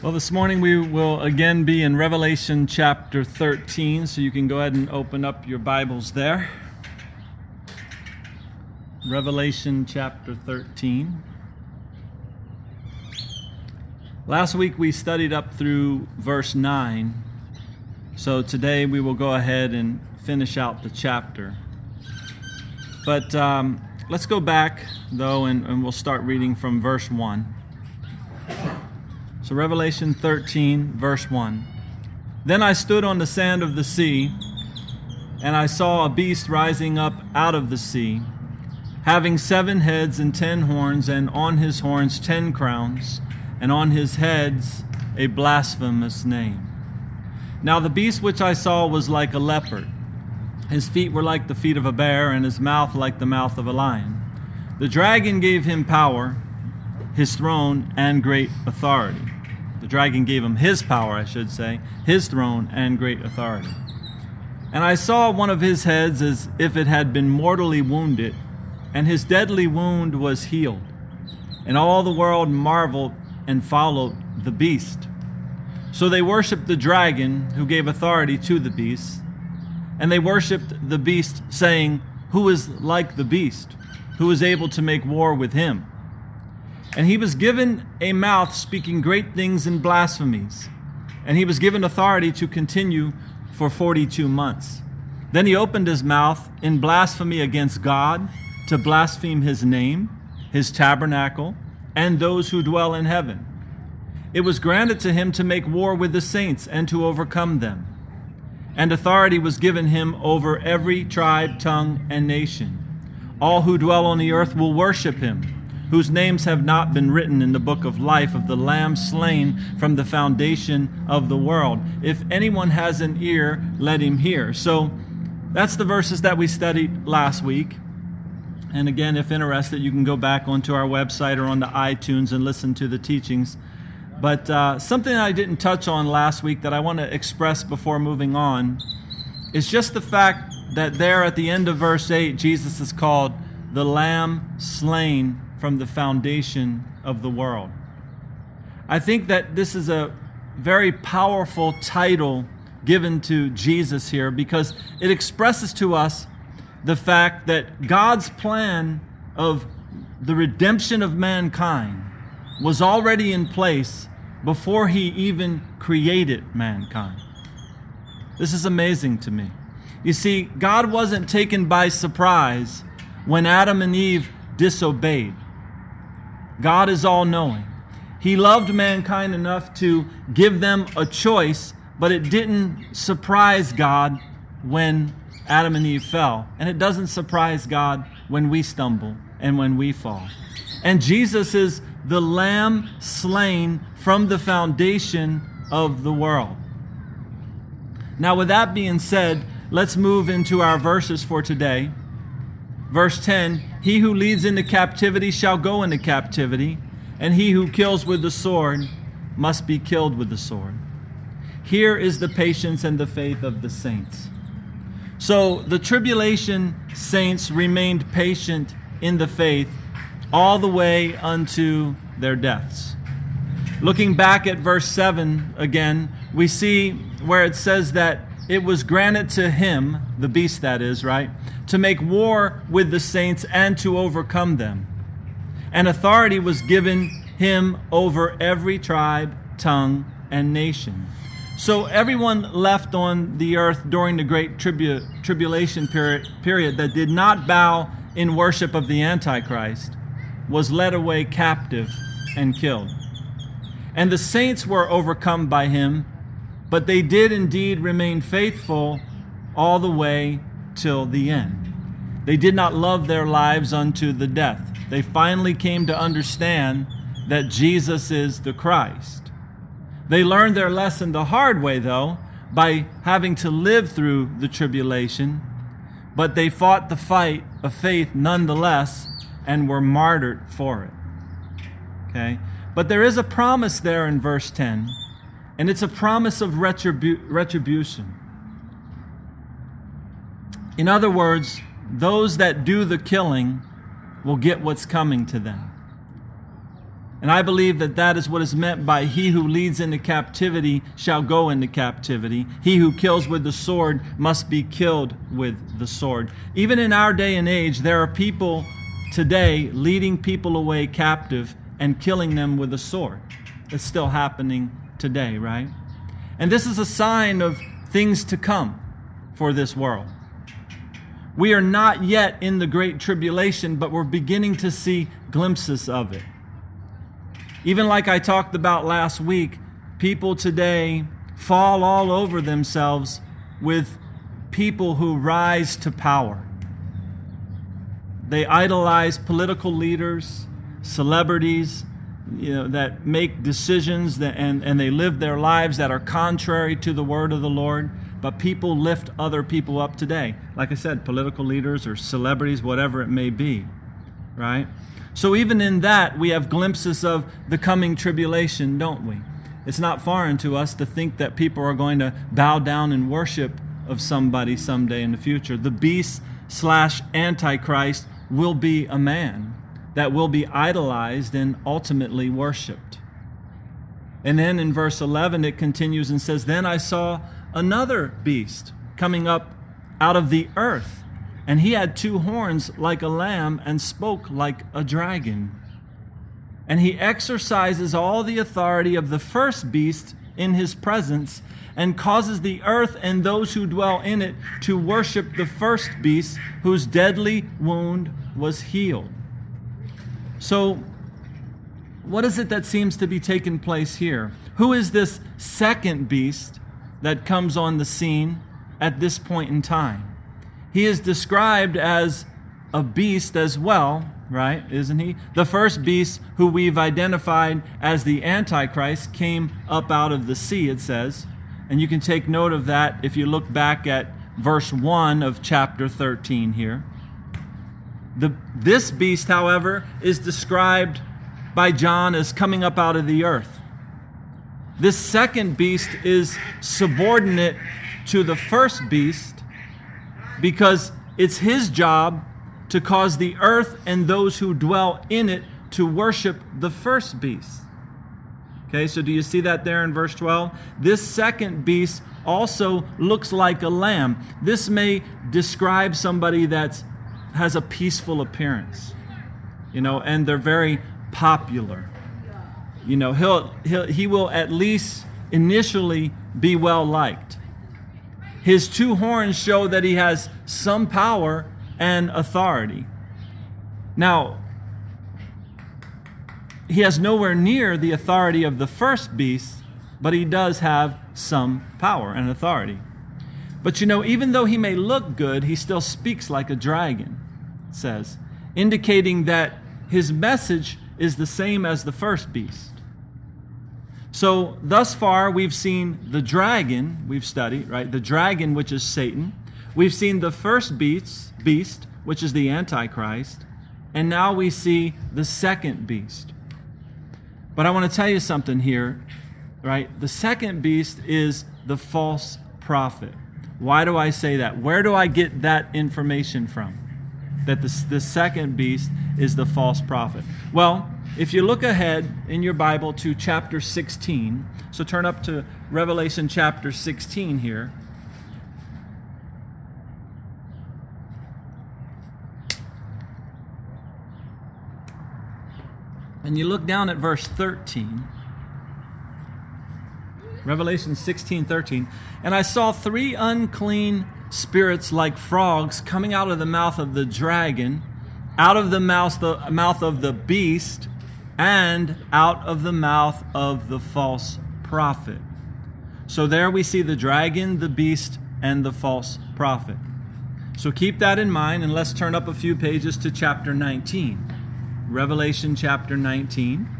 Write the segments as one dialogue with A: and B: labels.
A: Well, this morning we will again be in Revelation chapter 13, so you can go ahead and open up your Bibles there. Revelation chapter 13. Last week we studied up through verse 9, so today we will go ahead and finish out the chapter. But um, let's go back, though, and, and we'll start reading from verse 1. So, Revelation 13, verse 1. Then I stood on the sand of the sea, and I saw a beast rising up out of the sea, having seven heads and ten horns, and on his horns ten crowns, and on his heads a blasphemous name. Now the beast which I saw was like a leopard. His feet were like the feet of a bear, and his mouth like the mouth of a lion. The dragon gave him power, his throne, and great authority. The dragon gave him his power, I should say, his throne and great authority. And I saw one of his heads as if it had been mortally wounded, and his deadly wound was healed. And all the world marveled and followed the beast. So they worshiped the dragon who gave authority to the beast, and they worshiped the beast, saying, Who is like the beast? Who is able to make war with him? And he was given a mouth speaking great things and blasphemies. And he was given authority to continue for 42 months. Then he opened his mouth in blasphemy against God to blaspheme his name, his tabernacle, and those who dwell in heaven. It was granted to him to make war with the saints and to overcome them. And authority was given him over every tribe, tongue, and nation. All who dwell on the earth will worship him whose names have not been written in the book of life of the Lamb slain from the foundation of the world. If anyone has an ear, let him hear. So that's the verses that we studied last week. And again, if interested, you can go back onto our website or onto iTunes and listen to the teachings. But uh, something I didn't touch on last week that I want to express before moving on is just the fact that there at the end of verse 8, Jesus is called the Lamb slain from the foundation of the world. I think that this is a very powerful title given to Jesus here because it expresses to us the fact that God's plan of the redemption of mankind was already in place before he even created mankind. This is amazing to me. You see, God wasn't taken by surprise when Adam and Eve disobeyed. God is all knowing. He loved mankind enough to give them a choice, but it didn't surprise God when Adam and Eve fell. And it doesn't surprise God when we stumble and when we fall. And Jesus is the lamb slain from the foundation of the world. Now, with that being said, let's move into our verses for today. Verse 10 He who leads into captivity shall go into captivity, and he who kills with the sword must be killed with the sword. Here is the patience and the faith of the saints. So the tribulation saints remained patient in the faith all the way unto their deaths. Looking back at verse 7 again, we see where it says that it was granted to him, the beast that is, right, to make war with the saints and to overcome them. And authority was given him over every tribe, tongue, and nation. So everyone left on the earth during the great tribu- tribulation period, period that did not bow in worship of the Antichrist was led away captive and killed. And the saints were overcome by him but they did indeed remain faithful all the way till the end. They did not love their lives unto the death. They finally came to understand that Jesus is the Christ. They learned their lesson the hard way, though, by having to live through the tribulation, but they fought the fight of faith nonetheless and were martyred for it. Okay? But there is a promise there in verse 10 and it's a promise of retribu- retribution. In other words, those that do the killing will get what's coming to them. And I believe that that is what is meant by he who leads into captivity shall go into captivity. He who kills with the sword must be killed with the sword. Even in our day and age, there are people today leading people away captive and killing them with the sword. It's still happening today, right? And this is a sign of things to come for this world. We are not yet in the great tribulation, but we're beginning to see glimpses of it. Even like I talked about last week, people today fall all over themselves with people who rise to power. They idolize political leaders, celebrities, you know, that make decisions that, and, and they live their lives that are contrary to the word of the Lord. But people lift other people up today. Like I said, political leaders or celebrities, whatever it may be, right? So even in that, we have glimpses of the coming tribulation, don't we? It's not foreign to us to think that people are going to bow down and worship of somebody someday in the future. The beast slash antichrist will be a man that will be idolized and ultimately worshiped. And then in verse 11, it continues and says, Then I saw another beast coming up out of the earth and he had two horns like a lamb and spoke like a dragon. And he exercises all the authority of the first beast in his presence and causes the earth and those who dwell in it to worship the first beast whose deadly wound was healed. So, what is it that seems to be taking place here? Who is this second beast that comes on the scene at this point in time? he is described as a beast as well, right? Isn't he? The first beast who we've identified as the Antichrist came up out of the sea, it says. And you can take note of that if you look back at verse 1 of chapter 13 here. The, this beast, however, is described by John as coming up out of the earth. This second beast is subordinate to the first beast because it's his job to cause the earth and those who dwell in it to worship the first beast. Okay, so do you see that there in verse 12? This second beast also looks like a lamb. This may describe somebody that has a peaceful appearance, you know, and they're very popular. You know, he'll, he'll, he will at least initially be well liked. His two horns show that he has some power and authority. Now, he has nowhere near the authority of the first beast, but he does have some power and authority. But you know, even though he may look good, he still speaks like a dragon, says, indicating that his message is the same as the first beast. So, thus far, we've seen the dragon, we've studied, right? The dragon, which is Satan. We've seen the first beast, beast, which is the Antichrist. And now we see the second beast. But I want to tell you something here, right? The second beast is the false prophet. Why do I say that? Where do I get that information from? That the, the second beast is the false prophet. Well, if you look ahead in your Bible to chapter 16, so turn up to Revelation chapter 16 here. And you look down at verse 13. Revelation 16 13. And I saw three unclean spirits like frogs coming out of the mouth of the dragon, out of the mouth, the mouth of the beast and out of the mouth of the false prophet. So there we see the dragon, the beast, and the false prophet. So keep that in mind, and let's turn up a few pages to chapter 19. Revelation chapter 19.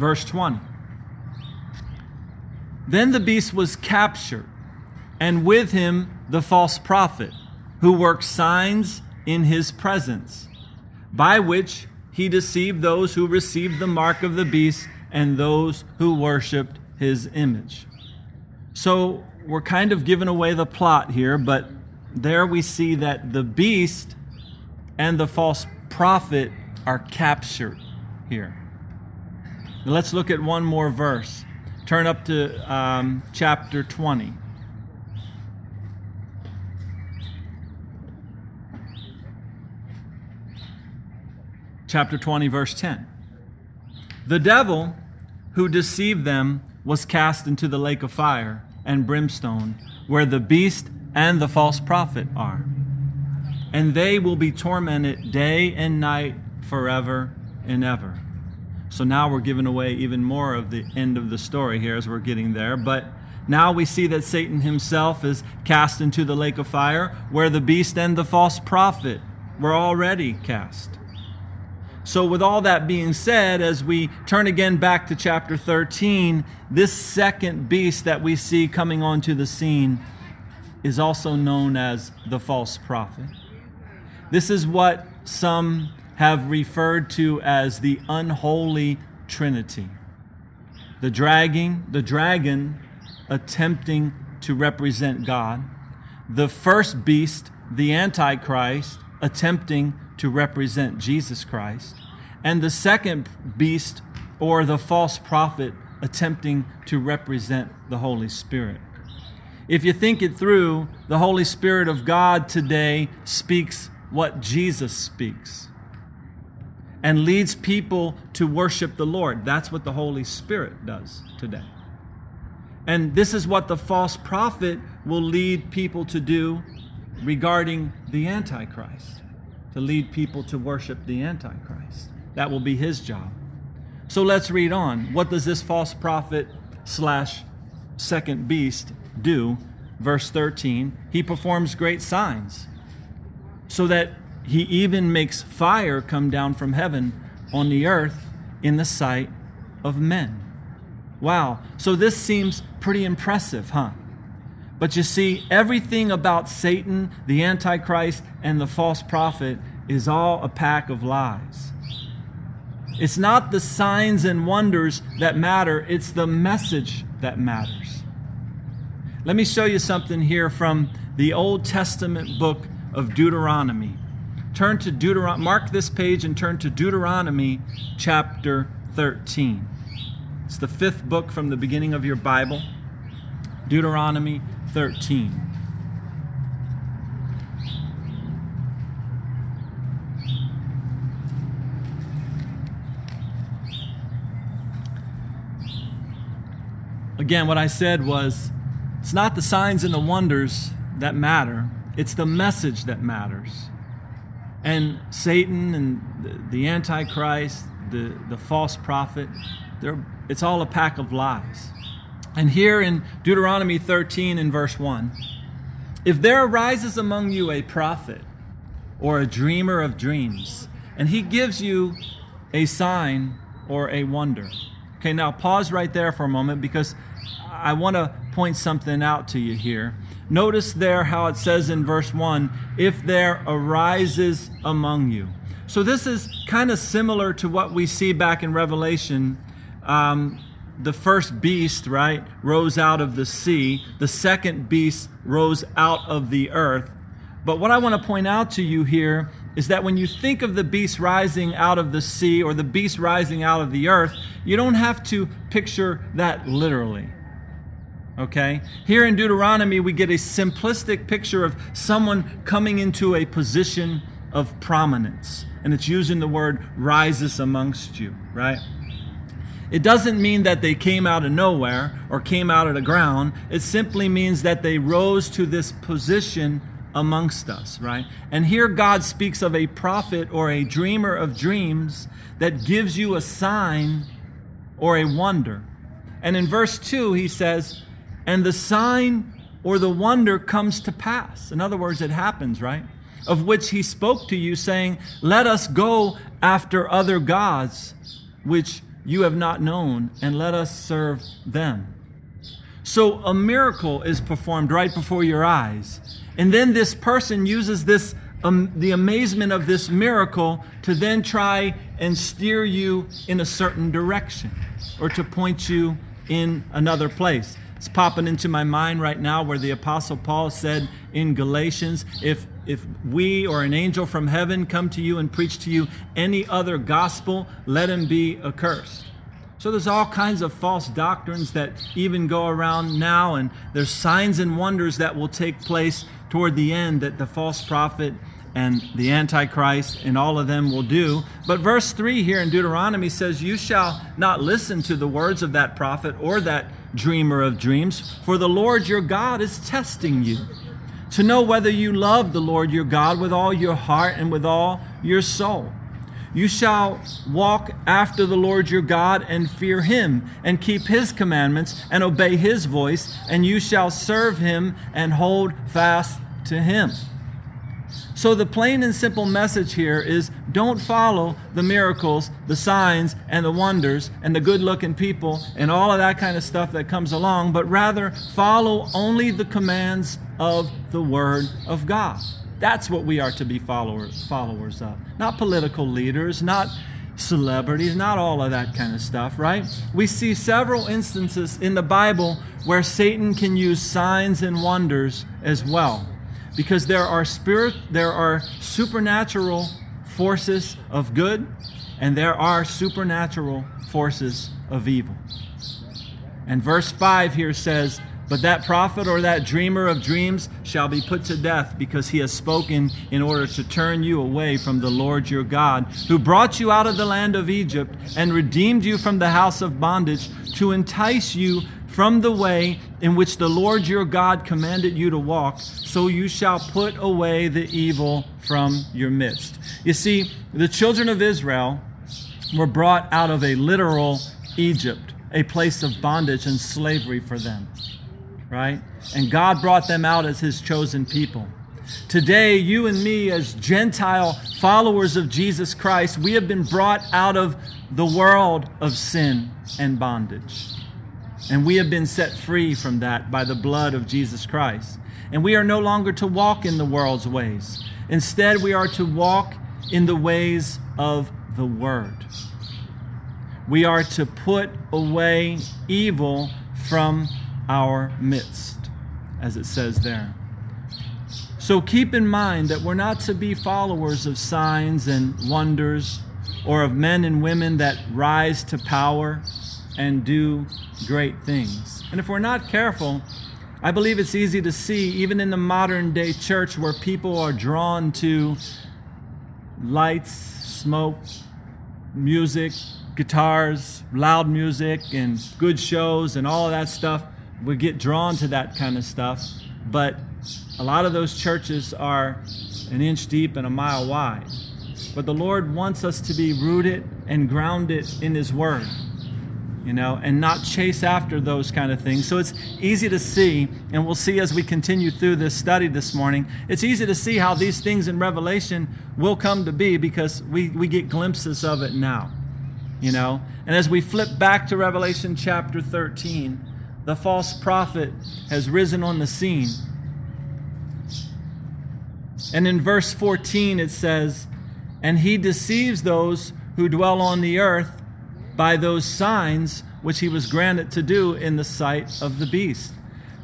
A: Verse 20. Then the beast was captured, and with him the false prophet, who worked signs in his presence, by which he deceived those who received the mark of the beast and those who worshiped his image. So we're kind of giving away the plot here, but there we see that the beast and the false prophet are captured here. Let's look at one more verse. Turn up to um, chapter 20. Chapter 20, verse 10. The devil who deceived them was cast into the lake of fire and brimstone, where the beast and the false prophet are. And they will be tormented day and night forever and ever. So now we're giving away even more of the end of the story here as we're getting there. But now we see that Satan himself is cast into the lake of fire, where the beast and the false prophet were already cast. So, with all that being said, as we turn again back to chapter 13, this second beast that we see coming onto the scene is also known as the false prophet. This is what some have referred to as the unholy trinity. The dragging, the dragon attempting to represent God, the first beast, the antichrist, attempting to represent Jesus Christ, and the second beast or the false prophet attempting to represent the Holy Spirit. If you think it through, the Holy Spirit of God today speaks what Jesus speaks and leads people to worship the Lord. That's what the Holy Spirit does today. And this is what the false prophet will lead people to do regarding the Antichrist, to lead people to worship the Antichrist. That will be his job. So let's read on. What does this false prophet slash second beast do, verse 13, he performs great signs so that he even makes fire come down from heaven on the earth in the sight of men. Wow. So this seems pretty impressive, huh? But you see, everything about Satan, the Antichrist, and the false prophet is all a pack of lies. It's not the signs and wonders that matter, it's the message that matters. Let me show you something here from the Old Testament book of Deuteronomy. Turn to Deuteronomy, mark this page and turn to Deuteronomy chapter 13. It's the fifth book from the beginning of your Bible. Deuteronomy 13. Again, what I said was it's not the signs and the wonders that matter, it's the message that matters. And Satan and the, Antichrist, the, the false prophet, it's all a pack of lies. And here in Deuteronomy 13 in verse 1, if there arises among you a prophet or a dreamer of dreams, and he gives you a sign or a wonder. Okay, now pause right there for a moment because I want to point something out to you here. Notice there how it says in verse 1 if there arises among you. So this is kind of similar to what we see back in Revelation. Um, the first beast, right, rose out of the sea. The second beast rose out of the earth. But what I want to point out to you here is that when you think of the beast rising out of the sea or the beast rising out of the earth, you don't have to picture that literally. Okay? Here in Deuteronomy, we get a simplistic picture of someone coming into a position of prominence. And it's using the word rises amongst you, right? It doesn't mean that they came out of nowhere or came out of the ground. It simply means that they rose to this position amongst us, right? And here God speaks of a prophet or a dreamer of dreams that gives you a sign or a wonder. And in verse 2, he says, and the sign or the wonder comes to pass. In other words, it happens, right? Of which he spoke to you, saying, Let us go after other gods, which you have not known, and let us serve them. So a miracle is performed right before your eyes. And then this person uses this um, the amazement of this miracle to then try and steer you in a certain direction or to point you in another place. It's popping into my mind right now where the Apostle Paul said in Galatians, if, if we or an angel from heaven come to you and preach to you any other gospel, let him be accursed. So there's all kinds of false doctrines that even go around now, and there's signs and wonders that will take place toward the end that the false prophet and the Antichrist and all of them will do. But verse 3 here in Deuteronomy says, You shall not listen to the words of that prophet or that dreamer of dreams, for the Lord your God is testing you to know whether you love the Lord your God with all your heart and with all your soul. You shall walk after the Lord your God and fear him, and keep his commandments and obey his voice, and you shall serve him and hold fast to him. So, the plain and simple message here is don't follow the miracles, the signs, and the wonders, and the good looking people, and all of that kind of stuff that comes along, but rather follow only the commands of the Word of God. That's what we are to be followers, followers of. Not political leaders, not celebrities, not all of that kind of stuff, right? We see several instances in the Bible where Satan can use signs and wonders as well because there are spirit there are supernatural forces of good and there are supernatural forces of evil. And verse 5 here says, But that prophet or that dreamer of dreams shall be put to death because he has spoken in order to turn you away from the Lord your God, who brought you out of the land of Egypt and redeemed you from the house of bondage to entice you from the way in which the Lord your God commanded you to walk, so you shall put away the evil from your midst. You see, the children of Israel were brought out of a literal Egypt, a place of bondage and slavery for them, right? And God brought them out as his chosen people. Today, you and me, as Gentile followers of Jesus Christ, we have been brought out of the world of sin and bondage. And we have been set free from that by the blood of Jesus Christ. And we are no longer to walk in the world's ways. Instead, we are to walk in the ways of the Word. We are to put away evil from our midst, as it says there. So keep in mind that we're not to be followers of signs and wonders or of men and women that rise to power and do great things. And if we're not careful, I believe it's easy to see, even in the modern day church, where people are drawn to lights, smoke, music, guitars, loud music, and good shows, and all that stuff. We get drawn to that kind of stuff. But a lot of those churches are an inch deep and a mile wide. But the Lord wants us to be rooted and grounded in His Word you know, and not chase after those kind of things. So it's easy to see, and we'll see as we continue through this study this morning, it's easy to see how these things in Revelation will come to be because we, we get glimpses of it now, you know. And as we flip back to Revelation chapter 13, the false prophet has risen on the scene. And in verse 14 it says, And he deceives those who dwell on the earth by those signs which he was granted to do in the sight of the beast,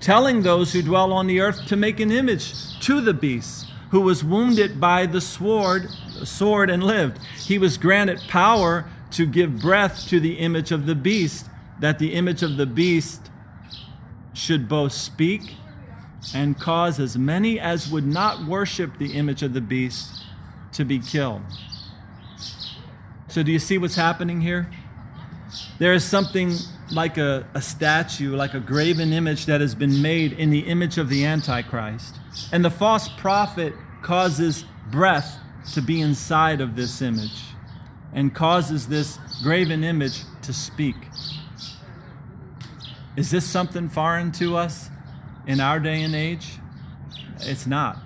A: telling those who dwell on the earth to make an image to the beast, who was wounded by the sword, sword and lived. He was granted power to give breath to the image of the beast, that the image of the beast should both speak and cause as many as would not worship the image of the beast to be killed. So, do you see what's happening here? There is something like a, a statue, like a graven image that has been made in the image of the Antichrist. And the false prophet causes breath to be inside of this image and causes this graven image to speak. Is this something foreign to us in our day and age? It's not.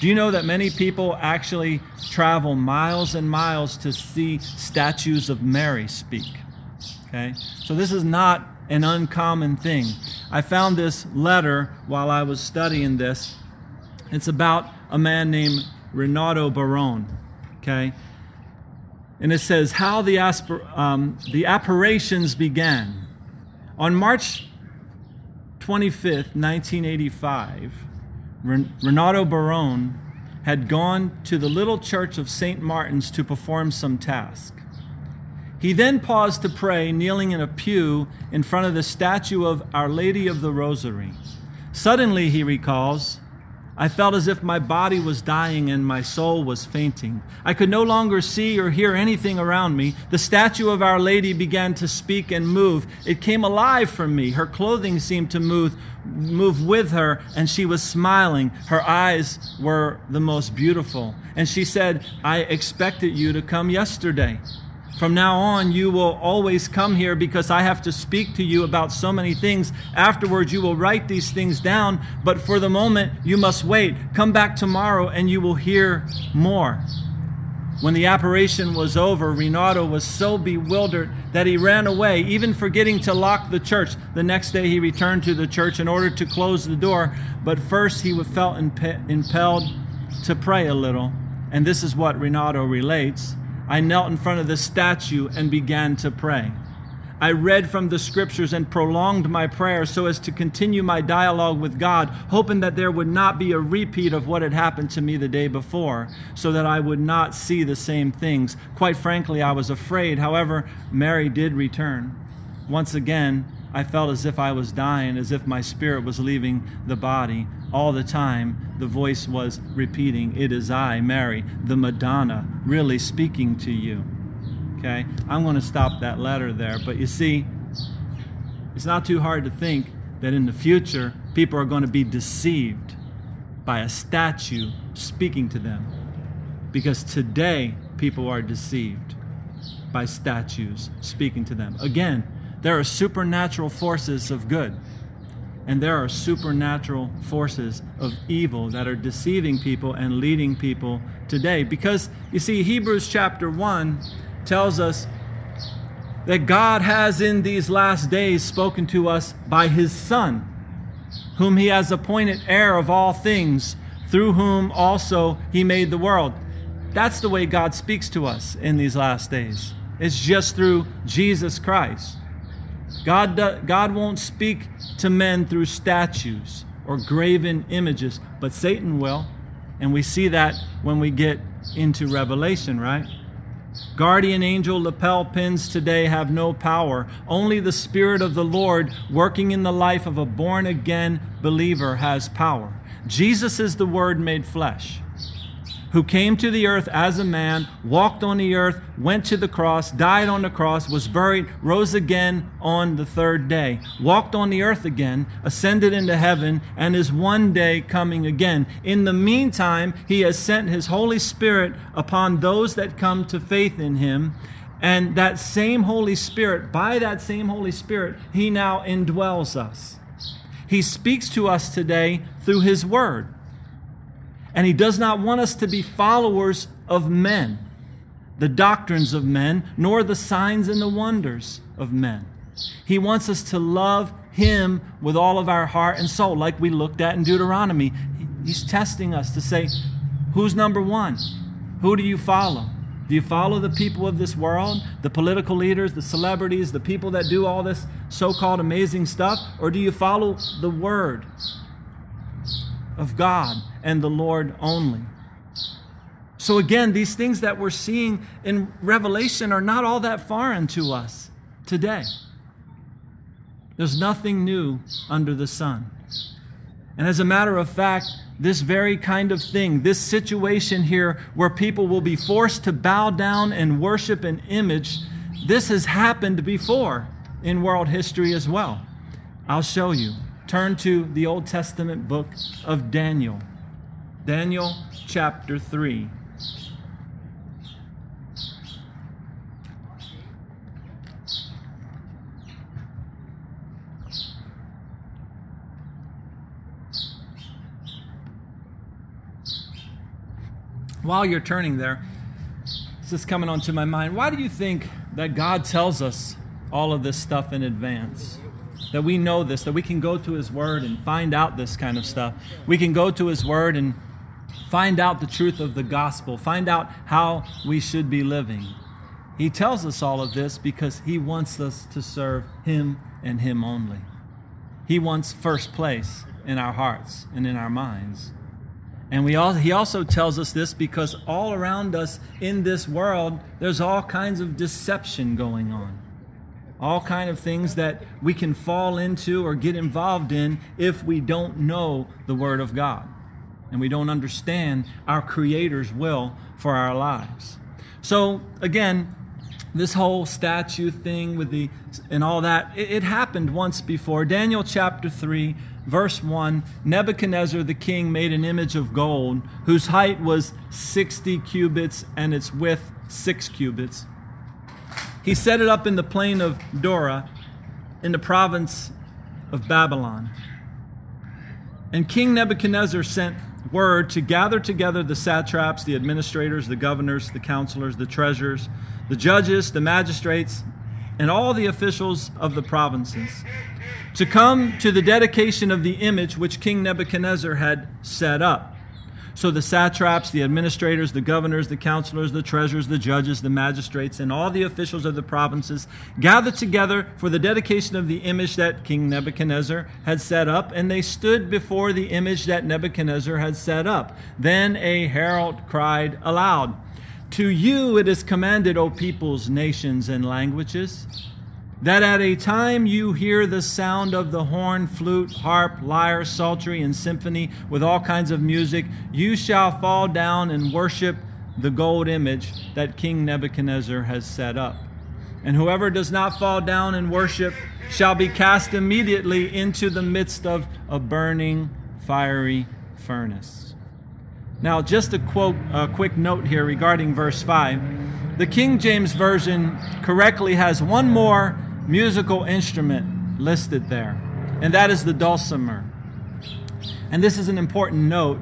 A: Do you know that many people actually travel miles and miles to see statues of Mary speak? Okay? So this is not an uncommon thing. I found this letter while I was studying this. It's about a man named Renato Barone. Okay? And it says how the, aspir- um, the apparitions began. On March 25th, 1985, Renato Barone had gone to the little church of St. Martin's to perform some task. He then paused to pray, kneeling in a pew in front of the statue of Our Lady of the Rosary. Suddenly, he recalls, I felt as if my body was dying and my soul was fainting. I could no longer see or hear anything around me. The statue of Our Lady began to speak and move. It came alive for me. Her clothing seemed to move, move with her, and she was smiling. Her eyes were the most beautiful. And she said, I expected you to come yesterday. From now on, you will always come here because I have to speak to you about so many things. Afterwards, you will write these things down, but for the moment, you must wait. Come back tomorrow and you will hear more. When the apparition was over, Renato was so bewildered that he ran away, even forgetting to lock the church. The next day, he returned to the church in order to close the door, but first he felt impelled to pray a little. And this is what Renato relates. I knelt in front of the statue and began to pray. I read from the scriptures and prolonged my prayer so as to continue my dialogue with God, hoping that there would not be a repeat of what had happened to me the day before, so that I would not see the same things. Quite frankly, I was afraid. However, Mary did return. Once again, I felt as if I was dying, as if my spirit was leaving the body. All the time, the voice was repeating, It is I, Mary, the Madonna, really speaking to you. Okay? I'm going to stop that letter there. But you see, it's not too hard to think that in the future, people are going to be deceived by a statue speaking to them. Because today, people are deceived by statues speaking to them. Again, there are supernatural forces of good, and there are supernatural forces of evil that are deceiving people and leading people today. Because you see, Hebrews chapter 1 tells us that God has in these last days spoken to us by his Son, whom he has appointed heir of all things, through whom also he made the world. That's the way God speaks to us in these last days. It's just through Jesus Christ. God, God won't speak to men through statues or graven images, but Satan will. And we see that when we get into Revelation, right? Guardian angel lapel pins today have no power. Only the Spirit of the Lord working in the life of a born again believer has power. Jesus is the Word made flesh who came to the earth as a man, walked on the earth, went to the cross, died on the cross, was buried, rose again on the third day, walked on the earth again, ascended into heaven, and is one day coming again. In the meantime, he has sent his Holy Spirit upon those that come to faith in him. And that same Holy Spirit, by that same Holy Spirit, he now indwells us. He speaks to us today through his word. And he does not want us to be followers of men, the doctrines of men, nor the signs and the wonders of men. He wants us to love him with all of our heart and soul, like we looked at in Deuteronomy. He's testing us to say, who's number one? Who do you follow? Do you follow the people of this world, the political leaders, the celebrities, the people that do all this so called amazing stuff? Or do you follow the Word of God and the Lord only. So, again, these things that we're seeing in Revelation are not all that foreign to us today. There's nothing new under the sun. And as a matter of fact, this very kind of thing, this situation here where people will be forced to bow down and worship an image, this has happened before in world history as well. I'll show you turn to the Old Testament book of Daniel. Daniel chapter 3. While you're turning there, this is coming onto my mind. Why do you think that God tells us all of this stuff in advance? That we know this, that we can go to His Word and find out this kind of stuff. We can go to His Word and find out the truth of the gospel, find out how we should be living. He tells us all of this because He wants us to serve Him and Him only. He wants first place in our hearts and in our minds. And we all, he also tells us this because all around us in this world, there's all kinds of deception going on. All kind of things that we can fall into or get involved in if we don't know the Word of God. And we don't understand our Creator's will for our lives. So, again, this whole statue thing with the and all that it, it, happened once before. Daniel chapter 3 verse 1 nebuchadnezzar the king made an image of gold whose height was 60 cubits and its width 6 cubits he set it up in the plain of dura in the province of babylon and king nebuchadnezzar sent word to gather together the satraps the administrators the governors the counselors the treasurers the judges, the magistrates, and all the officials of the provinces to come to the dedication of the image which King Nebuchadnezzar had set up. So the satraps, the administrators, the governors, the counselors, the treasurers, the judges, the magistrates, and all the officials of the provinces gathered together for the dedication of the image that King Nebuchadnezzar had set up, and they stood before the image that Nebuchadnezzar had set up. Then a herald cried aloud. To you it is commanded, O peoples, nations, and languages, that at a time you hear the sound of the horn, flute, harp, lyre, psaltery, and symphony with all kinds of music, you shall fall down and worship the gold image that King Nebuchadnezzar has set up. And whoever does not fall down and worship shall be cast immediately into the midst of a burning, fiery furnace. Now, just a quote, a quick note here regarding verse 5. The King James Version correctly has one more musical instrument listed there, and that is the dulcimer. And this is an important note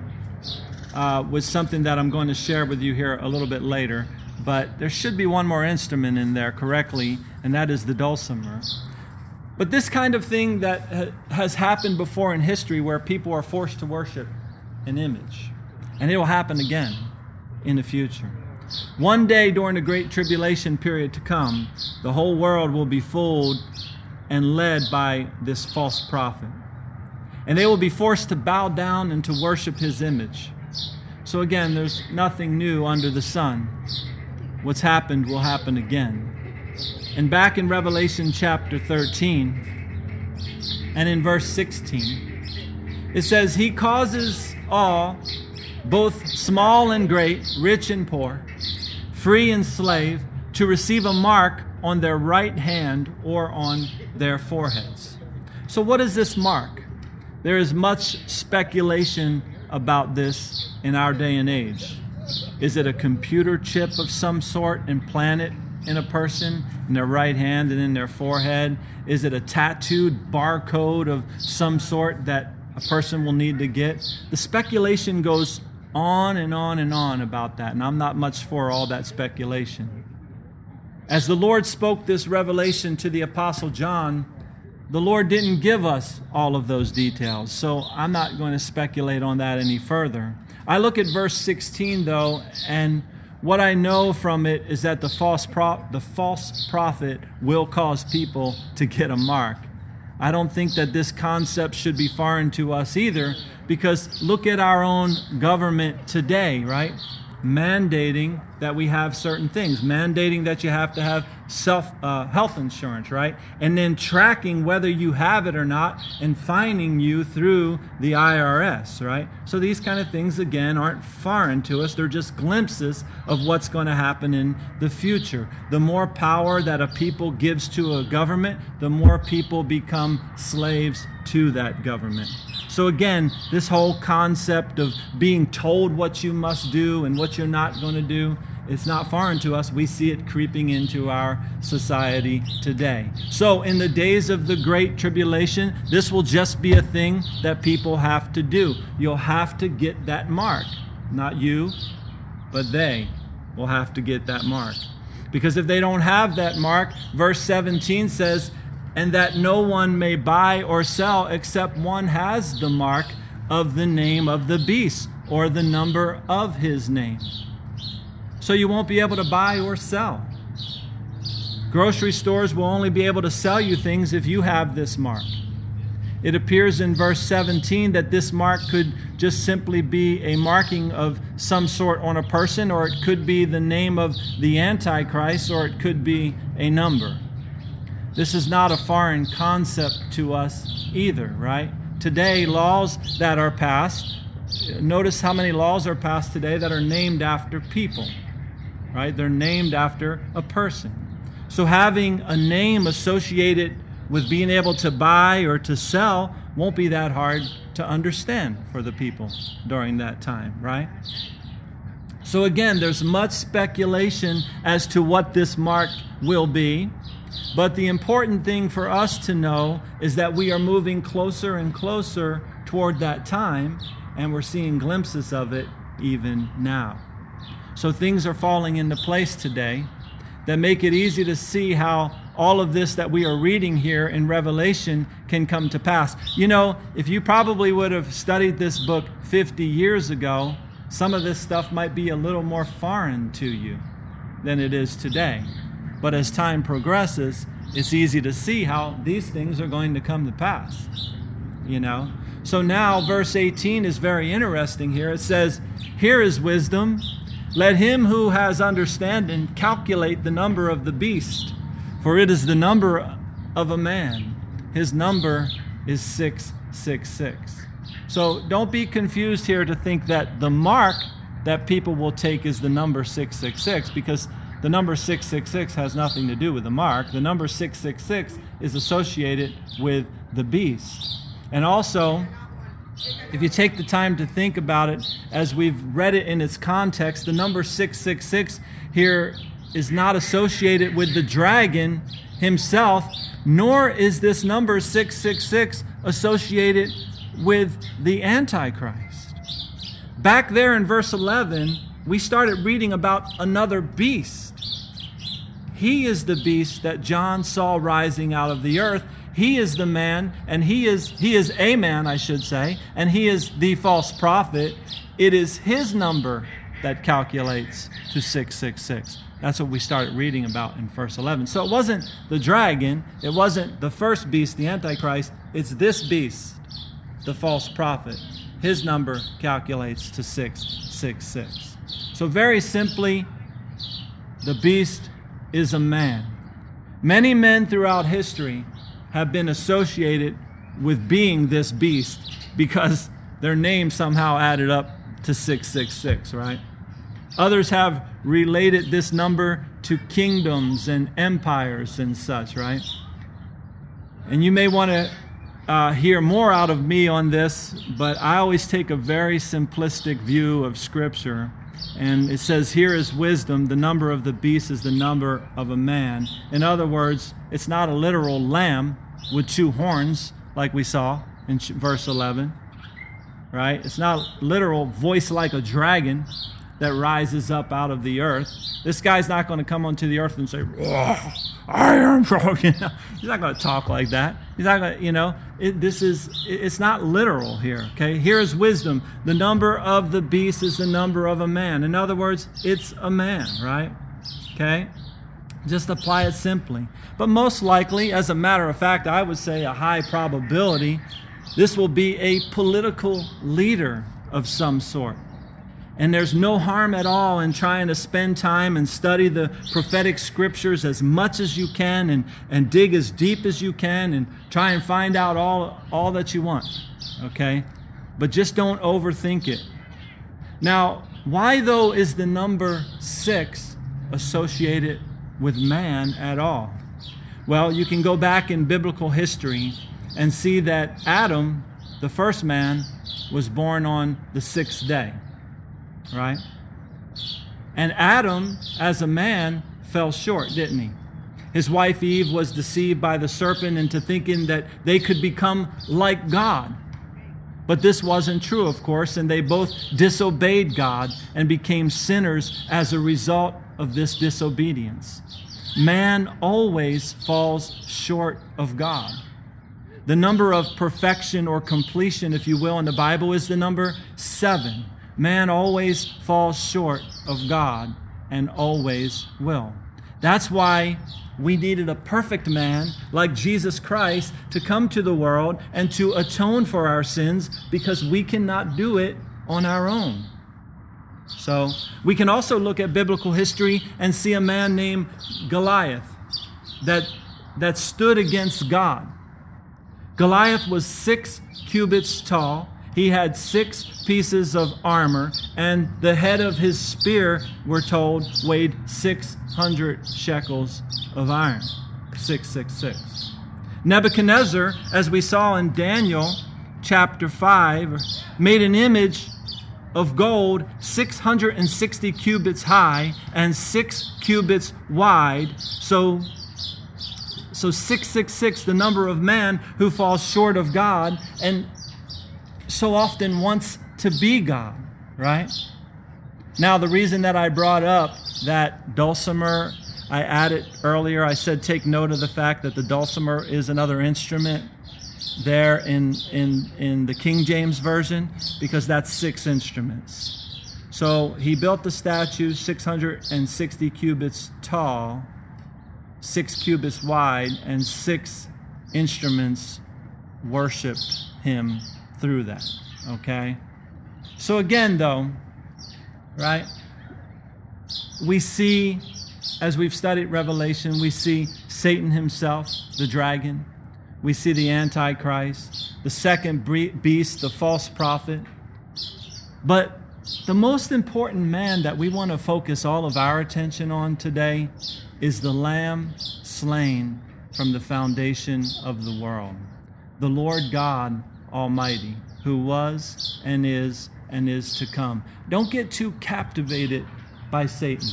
A: uh, with something that I'm going to share with you here a little bit later. But there should be one more instrument in there correctly, and that is the dulcimer. But this kind of thing that ha- has happened before in history where people are forced to worship an image. And it will happen again in the future. One day during the great tribulation period to come, the whole world will be fooled and led by this false prophet. And they will be forced to bow down and to worship his image. So, again, there's nothing new under the sun. What's happened will happen again. And back in Revelation chapter 13 and in verse 16, it says, He causes all both small and great, rich and poor, free and slave, to receive a mark on their right hand or on their foreheads. So, what is this mark? There is much speculation about this in our day and age. Is it a computer chip of some sort implanted in a person in their right hand and in their forehead? Is it a tattooed barcode of some sort that a person will need to get? The speculation goes on and on and on about that, and I'm not much for all that speculation. As the Lord spoke this revelation to the Apostle John, the Lord didn't give us all of those details, so I'm not going to speculate on that any further. I look at verse 16 though, and what I know from it is that the false, pro- the false prophet will cause people to get a mark. I don't think that this concept should be foreign to us either, because look at our own government today, right? Mandating that we have certain things, mandating that you have to have self uh, health insurance, right? And then tracking whether you have it or not and fining you through the IRS, right? So these kind of things again aren't foreign to us. They're just glimpses of what's going to happen in the future. The more power that a people gives to a government, the more people become slaves to that government. So, again, this whole concept of being told what you must do and what you're not going to do, it's not foreign to us. We see it creeping into our society today. So, in the days of the Great Tribulation, this will just be a thing that people have to do. You'll have to get that mark. Not you, but they will have to get that mark. Because if they don't have that mark, verse 17 says, and that no one may buy or sell except one has the mark of the name of the beast or the number of his name. So you won't be able to buy or sell. Grocery stores will only be able to sell you things if you have this mark. It appears in verse 17 that this mark could just simply be a marking of some sort on a person, or it could be the name of the Antichrist, or it could be a number. This is not a foreign concept to us either, right? Today, laws that are passed, notice how many laws are passed today that are named after people, right? They're named after a person. So having a name associated with being able to buy or to sell won't be that hard to understand for the people during that time, right? So again, there's much speculation as to what this mark will be. But the important thing for us to know is that we are moving closer and closer toward that time, and we're seeing glimpses of it even now. So things are falling into place today that make it easy to see how all of this that we are reading here in Revelation can come to pass. You know, if you probably would have studied this book 50 years ago, some of this stuff might be a little more foreign to you than it is today. But as time progresses, it's easy to see how these things are going to come to pass. You know? So now, verse 18 is very interesting here. It says, Here is wisdom. Let him who has understanding calculate the number of the beast for it is the number of a man. His number is 666. So don't be confused here to think that the mark that people will take is the number 666 because the number 666 has nothing to do with the mark. The number 666 is associated with the beast. And also, if you take the time to think about it as we've read it in its context, the number 666 here is not associated with the dragon himself, nor is this number 666 associated with the Antichrist. Back there in verse 11, we started reading about another beast. He is the beast that John saw rising out of the earth. He is the man, and he is he is a man, I should say, and he is the false prophet. It is his number that calculates to 666. That's what we started reading about in verse 11. So it wasn't the dragon, it wasn't the first beast, the Antichrist, it's this beast, the false prophet. His number calculates to 666. So, very simply, the beast is a man. Many men throughout history have been associated with being this beast because their name somehow added up to 666, right? Others have related this number to kingdoms and empires and such, right? And you may want to uh, hear more out of me on this, but I always take a very simplistic view of Scripture. And it says, Here is wisdom, the number of the beast is the number of a man. In other words, it's not a literal lamb with two horns, like we saw in verse 11, right? It's not literal voice like a dragon that rises up out of the earth. This guy's not going to come onto the earth and say, I am know, he's not going to talk like that. He's not going to, you know, it, this is, it's not literal here, okay? Here's wisdom. The number of the beast is the number of a man. In other words, it's a man, right? Okay? Just apply it simply. But most likely, as a matter of fact, I would say a high probability, this will be a political leader of some sort. And there's no harm at all in trying to spend time and study the prophetic scriptures as much as you can and, and dig as deep as you can and try and find out all, all that you want. Okay? But just don't overthink it. Now, why though is the number six associated with man at all? Well, you can go back in biblical history and see that Adam, the first man, was born on the sixth day right? And Adam, as a man, fell short, didn't he? His wife Eve was deceived by the serpent into thinking that they could become like God. But this wasn't true, of course, and they both disobeyed God and became sinners as a result of this disobedience. Man always falls short of God. The number of perfection or completion, if you will, in the Bible is the number seven. Man always falls short of God and always will. That's why we needed a perfect man like Jesus Christ to come to the world and to atone for our sins because we cannot do it on our own. So, we can also look at biblical history and see a man named Goliath that, that stood against God. Goliath was six cubits tall. He had six pieces of armor, and the head of his spear, we're told, weighed 600 shekels of iron. 666. Nebuchadnezzar, as we saw in Daniel chapter 5, made an image of gold 660 cubits high and 6 cubits wide. So so 666 the number of man who falls short of God and so often wants to be God, right? Now the reason that I brought up that dulcimer I added earlier, I said take note of the fact that the dulcimer is another instrument there in, in, in the King James Version because that's six instruments. So he built the statue 660 cubits tall, six cubits wide, and six instruments worshiped him through that. Okay? So again, though, right, we see, as we've studied Revelation, we see Satan himself, the dragon we see the Antichrist, the second beast, the false prophet. But the most important man that we want to focus all of our attention on today is the Lamb slain from the foundation of the world, the Lord God Almighty, who was and is and is to come. Don't get too captivated by Satan,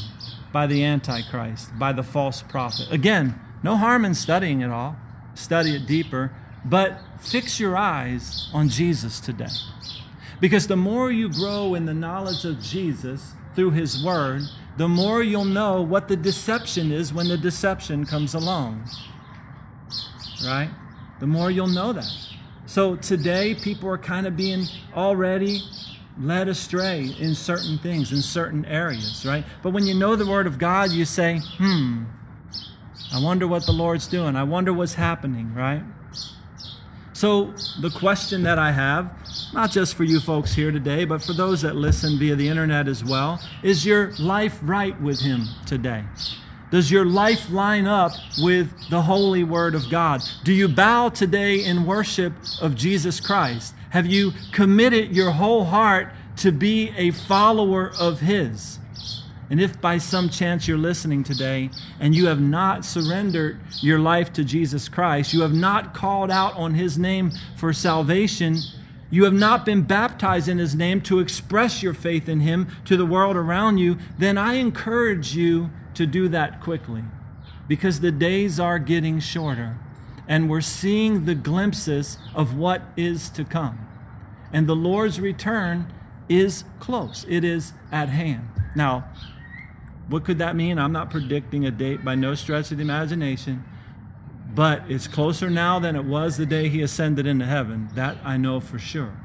A: by the Antichrist, by the false prophet. Again, no harm in studying it all study it deeper, but fix your eyes on Jesus today. Because the more you grow in the knowledge of Jesus through His Word, the more you'll know what the deception is when the deception comes along. Right? The more you'll know that. So today, people are kind of being already led astray in certain things, in certain areas, right? But when you know the Word of God, you say, hmm, I wonder what the Lord's doing. I wonder what's happening, right? So, the question that I have, not just for you folks here today, but for those that listen via the internet as well, is your life right with Him today? Does your life line up with the holy word of God? Do you bow today in worship of Jesus Christ? Have you committed your whole heart to be a follower of His? And if by some chance you're listening today and you have not surrendered your life to Jesus Christ, you have not called out on his name for salvation, you have not been baptized in his name to express your faith in him to the world around you, then I encourage you to do that quickly because the days are getting shorter and we're seeing the glimpses of what is to come. And the Lord's return is close, it is at hand. Now, what could that mean? I'm not predicting a date by no stretch of the imagination, but it's closer now than it was the day he ascended into heaven. That I know for sure.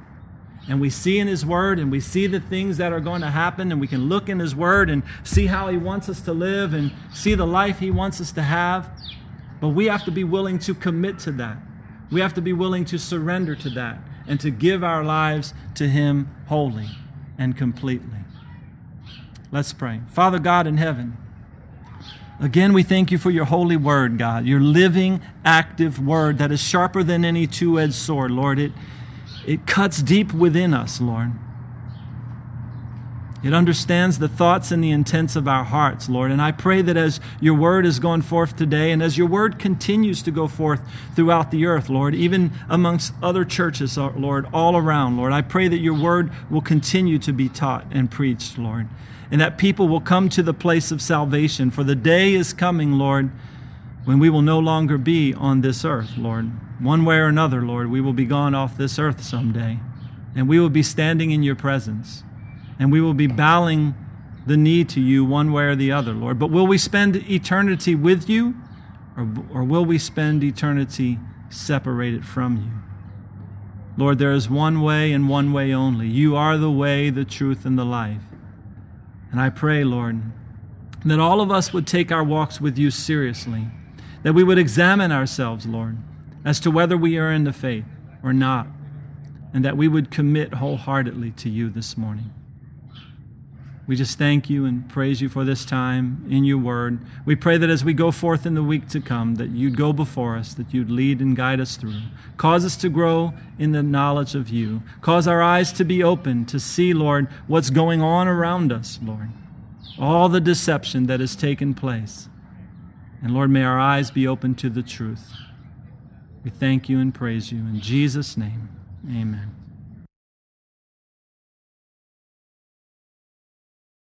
A: And we see in his word and we see the things that are going to happen, and we can look in his word and see how he wants us to live and see the life he wants us to have. But we have to be willing to commit to that. We have to be willing to surrender to that and to give our lives to him wholly and completely. Let's pray. Father God in heaven, again, we thank you for your holy word, God, your living, active word that is sharper than any two edged sword, Lord. It, it cuts deep within us, Lord. It understands the thoughts and the intents of our hearts, Lord. And I pray that as your word is going forth today, and as your word continues to go forth throughout the earth, Lord, even amongst other churches, uh, Lord, all around, Lord, I pray that your word will continue to be taught and preached, Lord and that people will come to the place of salvation. For the day is coming, Lord, when we will no longer be on this earth, Lord. One way or another, Lord, we will be gone off this earth someday. And we will be standing in your presence. And we will be bowing the knee to you one way or the other, Lord. But will we spend eternity with you? Or, or will we spend eternity separated from you? Lord, there is one way and one way only. You are the way, the truth, and the life. And I pray, Lord, that all of us would take our walks with you seriously, that we would examine ourselves, Lord, as to whether we are in the faith or not, and that we would commit wholeheartedly to you this morning. We just thank you and praise you for this time in your word. We pray that as we go forth in the week to come, that you'd go before us, that you'd lead and guide us through. Cause us to grow in the knowledge of you. Cause our eyes to be open to see, Lord, what's going on around us, Lord. All the deception that has taken place. And Lord, may our eyes be open to the truth. We thank you and praise you. In Jesus' name, amen.